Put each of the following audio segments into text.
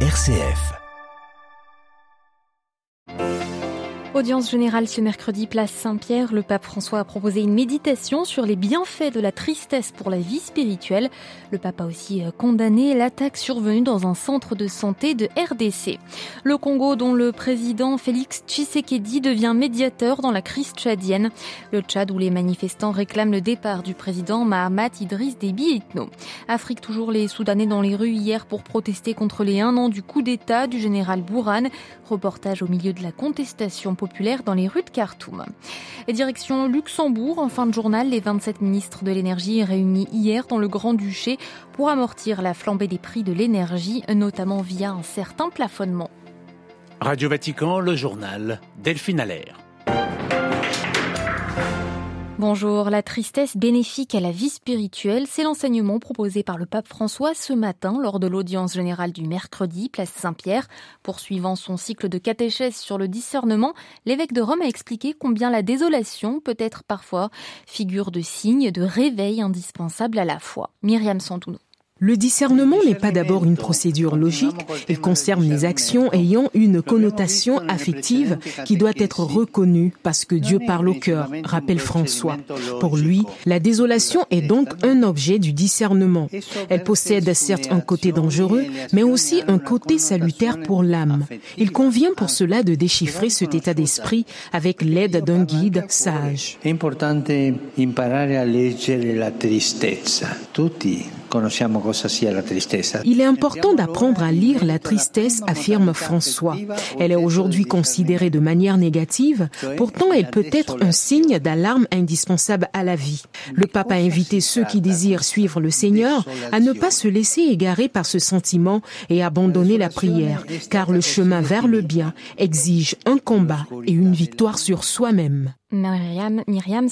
RCF. Audience générale ce mercredi, place Saint-Pierre. Le pape François a proposé une méditation sur les bienfaits de la tristesse pour la vie spirituelle. Le pape a aussi euh, condamné l'attaque survenue dans un centre de santé de RDC. Le Congo, dont le président Félix Tshisekedi devient médiateur dans la crise tchadienne. Le Tchad, où les manifestants réclament le départ du président Mahamat Idriss Déby Itno. Afrique, toujours les Soudanais dans les rues hier pour protester contre les un an du coup d'État du général Bourhan. Reportage au milieu de la contestation dans les rues de Khartoum. Et direction Luxembourg, en fin de journal, les 27 ministres de l'énergie réunis hier dans le Grand-Duché pour amortir la flambée des prix de l'énergie, notamment via un certain plafonnement. Radio Vatican, le journal Delphine Allaire. Bonjour, la tristesse bénéfique à la vie spirituelle, c'est l'enseignement proposé par le pape François ce matin lors de l'audience générale du mercredi, place Saint-Pierre. Poursuivant son cycle de catéchèse sur le discernement, l'évêque de Rome a expliqué combien la désolation peut être parfois figure de signe de réveil indispensable à la foi. Myriam Santouno. Le discernement n'est pas d'abord une procédure logique, il concerne les actions ayant une connotation affective qui doit être reconnue parce que Dieu parle au cœur, rappelle François. Pour lui, la désolation est donc un objet du discernement. Elle possède certes un côté dangereux, mais aussi un côté salutaire pour l'âme. Il convient pour cela de déchiffrer cet état d'esprit avec l'aide d'un guide sage. Il est important d'apprendre à lire la tristesse, affirme François. Elle est aujourd'hui considérée de manière négative, pourtant elle peut être un signe d'alarme indispensable à la vie. Le pape a invité ceux qui désirent suivre le Seigneur à ne pas se laisser égarer par ce sentiment et abandonner la prière, car le chemin vers le bien exige un combat et une victoire sur soi-même. Myriam, Myriam.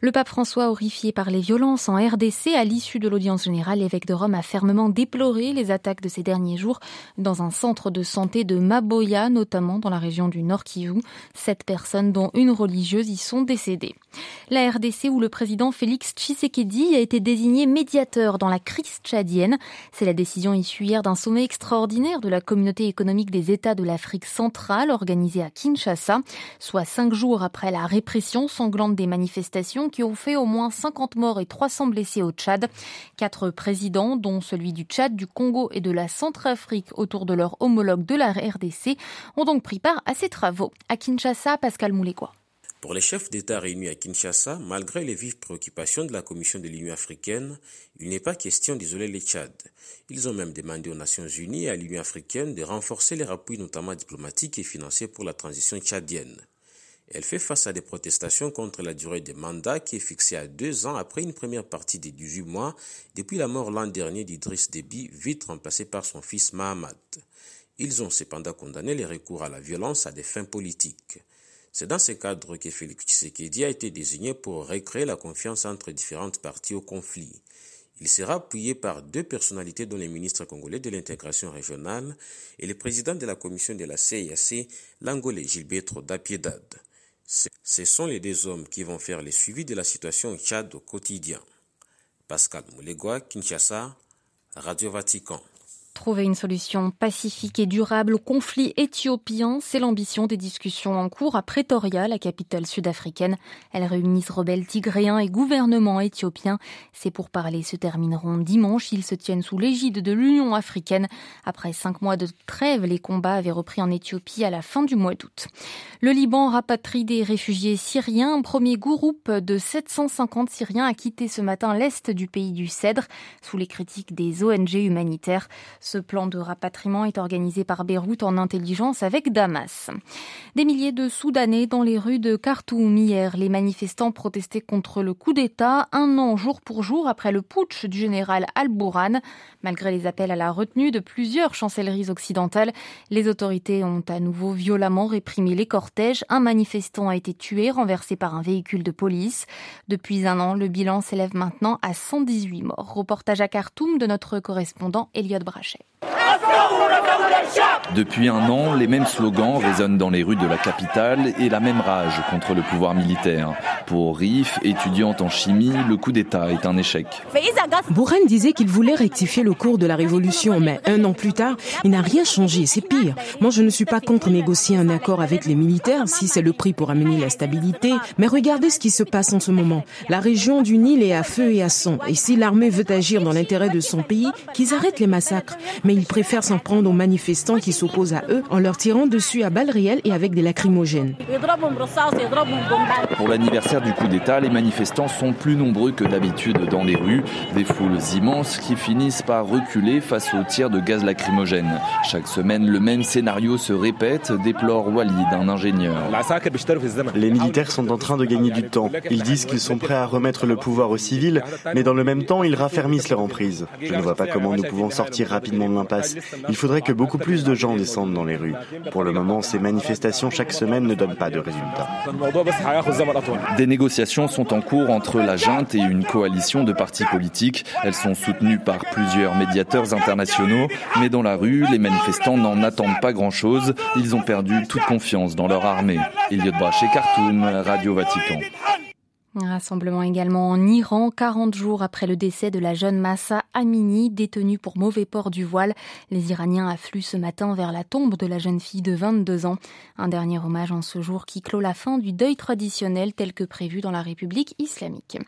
Le pape François, horrifié par les violences en RDC à l'issue de l'audience générale, l'évêque de Rome a fermement déploré les attaques de ces derniers jours dans un centre de santé de Maboya, notamment dans la région du Nord Kivu. Sept personnes, dont une religieuse, y sont décédées. La RDC, où le président Félix Tshisekedi a été désigné médiateur dans la crise tchadienne. C'est la décision issue hier d'un sommet extraordinaire de la communauté économique des États de l'Afrique centrale organisé à Kinshasa, soit cinq jours après la répression sanglante des manifestations qui ont fait au moins 50 morts et 300 blessés au Tchad. Quatre présidents, dont celui du Tchad, du Congo et de la Centrafrique autour de leur homologue de la RDC, ont donc pris part à ces travaux. À Kinshasa, Pascal Moulécois. Pour les chefs d'État réunis à Kinshasa, malgré les vives préoccupations de la Commission de l'Union africaine, il n'est pas question d'isoler les Tchad. Ils ont même demandé aux Nations unies et à l'Union africaine de renforcer les appuis notamment diplomatiques et financiers pour la transition tchadienne. Elle fait face à des protestations contre la durée des mandats qui est fixée à deux ans après une première partie des 18 mois depuis la mort l'an dernier d'Idriss Déby, vite remplacé par son fils Mahamat. Ils ont cependant condamné les recours à la violence à des fins politiques. C'est dans ce cadre que Félix Tshisekedi a été désigné pour recréer la confiance entre différentes parties au conflit. Il sera appuyé par deux personnalités dont les ministres congolais de l'intégration régionale et le président de la commission de la CIAC, l'Angolais Gilberto Dapiedad. Ce sont les deux hommes qui vont faire le suivi de la situation au Tchad au quotidien. Pascal Moulegua, Kinshasa, Radio Vatican. Trouver une solution pacifique et durable au conflit éthiopien, c'est l'ambition des discussions en cours à Pretoria, la capitale sud-africaine. Elles réunissent rebelles tigréens et gouvernement éthiopien. Ces pourparlers se termineront dimanche. Ils se tiennent sous l'égide de l'Union africaine. Après cinq mois de trêve, les combats avaient repris en Éthiopie à la fin du mois d'août. Le Liban rapatrie des réfugiés syriens. Un premier groupe de 750 Syriens a quitté ce matin l'est du pays du Cèdre, sous les critiques des ONG humanitaires. Ce plan de rapatriement est organisé par Beyrouth en intelligence avec Damas. Des milliers de Soudanais dans les rues de Khartoum hier. Les manifestants protestaient contre le coup d'État un an jour pour jour après le putsch du général Al-Bourhan. Malgré les appels à la retenue de plusieurs chancelleries occidentales, les autorités ont à nouveau violemment réprimé les cortèges. Un manifestant a été tué, renversé par un véhicule de police. Depuis un an, le bilan s'élève maintenant à 118 morts. Reportage à Khartoum de notre correspondant Elliot Brachet. Depuis un an, les mêmes slogans résonnent dans les rues de la capitale et la même rage contre le pouvoir militaire. Pour Rif, étudiante en chimie, le coup d'État est un échec. Bourren disait qu'il voulait rectifier le cours de la révolution, mais un an plus tard, il n'a rien changé, c'est pire. Moi, je ne suis pas contre négocier un accord avec les militaires si c'est le prix pour amener la stabilité, mais regardez ce qui se passe en ce moment. La région du Nil est à feu et à sang, et si l'armée veut agir dans l'intérêt de son pays, qu'ils arrêtent les massacres. Mais ils préfèrent s'en prendre aux manifestants qui s'opposent à eux en leur tirant dessus à balles réelles et avec des lacrymogènes. Pour l'anniversaire du coup d'État, les manifestants sont plus nombreux que d'habitude dans les rues, des foules immenses qui finissent par reculer face aux tirs de gaz lacrymogène. Chaque semaine, le même scénario se répète, déplore Walid, un ingénieur. Les militaires sont en train de gagner du temps. Ils disent qu'ils sont prêts à remettre le pouvoir aux civils, mais dans le même temps, ils raffermissent leur emprise. Je ne vois pas comment nous pouvons sortir rapidement de l'impasse. Il faudrait que beaucoup plus de gens descendent dans les rues. Pour le moment, ces manifestations chaque semaine ne donnent pas de résultats. Des négociations sont en cours entre la junte et une coalition de partis politiques. Elles sont soutenues par plusieurs médiateurs internationaux, mais dans la rue, les manifestants n'en attendent pas grand-chose. Ils ont perdu toute confiance dans leur armée. Elliot Brachet, Khartoum, Radio Vatican. Rassemblement également en Iran, 40 jours après le décès de la jeune Massa Amini, détenue pour mauvais port du voile. Les Iraniens affluent ce matin vers la tombe de la jeune fille de 22 ans. Un dernier hommage en ce jour qui clôt la fin du deuil traditionnel tel que prévu dans la République islamique.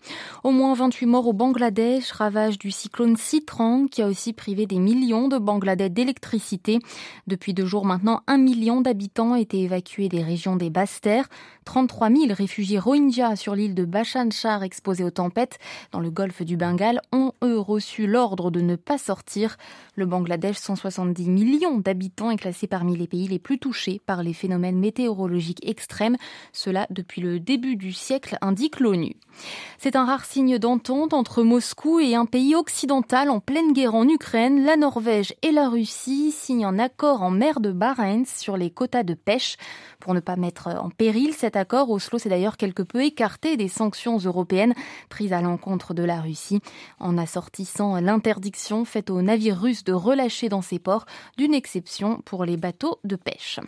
Au moins 28 morts au Bangladesh, ravage du cyclone Citrang qui a aussi privé des millions de Bangladais d'électricité. Depuis deux jours maintenant, un million d'habitants étaient évacués des régions des basses-terres. 33 000 réfugiés Rohingyas sur l'île de Bachan Char exposés aux tempêtes dans le golfe du Bengale ont eux reçu l'ordre de ne pas sortir. Le Bangladesh, 170 millions d'habitants, est classé parmi les pays les plus touchés par les phénomènes météorologiques extrêmes. Cela depuis le début du siècle, indique l'ONU. C'est un rare signe d'entente entre Moscou et un pays occidental en pleine guerre en Ukraine. La Norvège et la Russie signent un accord en mer de Barents sur les quotas de pêche. Pour ne pas mettre en péril cet accord, Oslo s'est d'ailleurs quelque peu écarté des sanctions européennes prises à l'encontre de la Russie en assortissant l'interdiction faite aux navires russes de relâcher dans ses ports d'une exception pour les bateaux de pêche.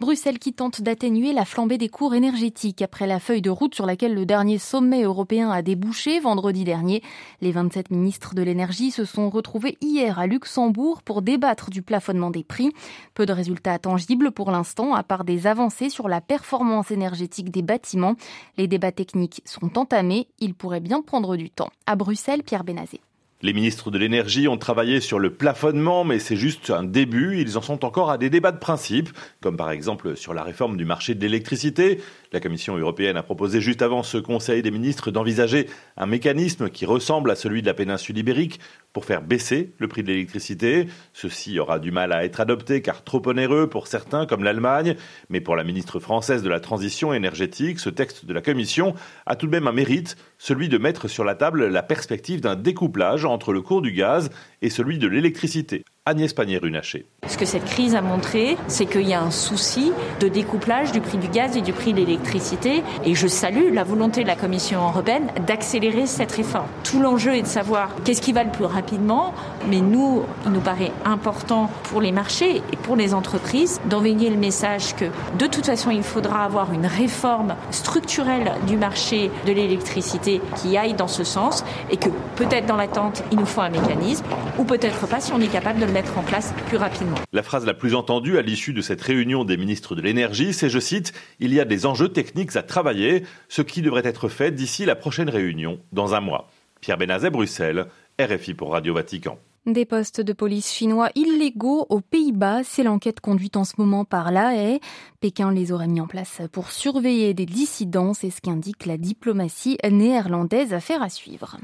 Bruxelles qui tente d'atténuer la flambée des cours énergétiques après la feuille de route sur laquelle le dernier sommet européen a débouché vendredi dernier. Les 27 ministres de l'énergie se sont retrouvés hier à Luxembourg pour débattre du plafonnement des prix. Peu de résultats tangibles pour l'instant, à part des avancées sur la performance énergétique des bâtiments. Les débats techniques sont entamés. Ils pourraient bien prendre du temps. À Bruxelles, Pierre Benazé. Les ministres de l'énergie ont travaillé sur le plafonnement, mais c'est juste un début. Ils en sont encore à des débats de principe, comme par exemple sur la réforme du marché de l'électricité. La Commission européenne a proposé juste avant ce Conseil des ministres d'envisager un mécanisme qui ressemble à celui de la péninsule ibérique pour faire baisser le prix de l'électricité. Ceci aura du mal à être adopté car trop onéreux pour certains comme l'Allemagne, mais pour la ministre française de la transition énergétique, ce texte de la Commission a tout de même un mérite, celui de mettre sur la table la perspective d'un découplage entre le cours du gaz et celui de l'électricité. Agnès Pannier-Runacher. Ce que cette crise a montré, c'est qu'il y a un souci de découplage du prix du gaz et du prix de l'électricité. Et je salue la volonté de la Commission européenne d'accélérer cette réforme. Tout l'enjeu est de savoir qu'est-ce qui va le plus rapidement. Mais nous, il nous paraît important pour les marchés et pour les entreprises d'envoyer le message que de toute façon, il faudra avoir une réforme structurelle du marché de l'électricité qui aille dans ce sens et que peut-être dans l'attente, il nous faut un mécanisme ou peut-être pas si on est capable de le mettre en place plus rapidement. La phrase la plus entendue à l'issue de cette réunion des ministres de l'énergie, c'est, je cite, Il y a des enjeux techniques à travailler, ce qui devrait être fait d'ici la prochaine réunion, dans un mois. Pierre Benazet, Bruxelles, RFI pour Radio Vatican. Des postes de police chinois illégaux aux Pays-Bas, c'est l'enquête conduite en ce moment par l'AE. Pékin les aurait mis en place pour surveiller des dissidents, c'est ce qu'indique la diplomatie néerlandaise. Affaire à suivre.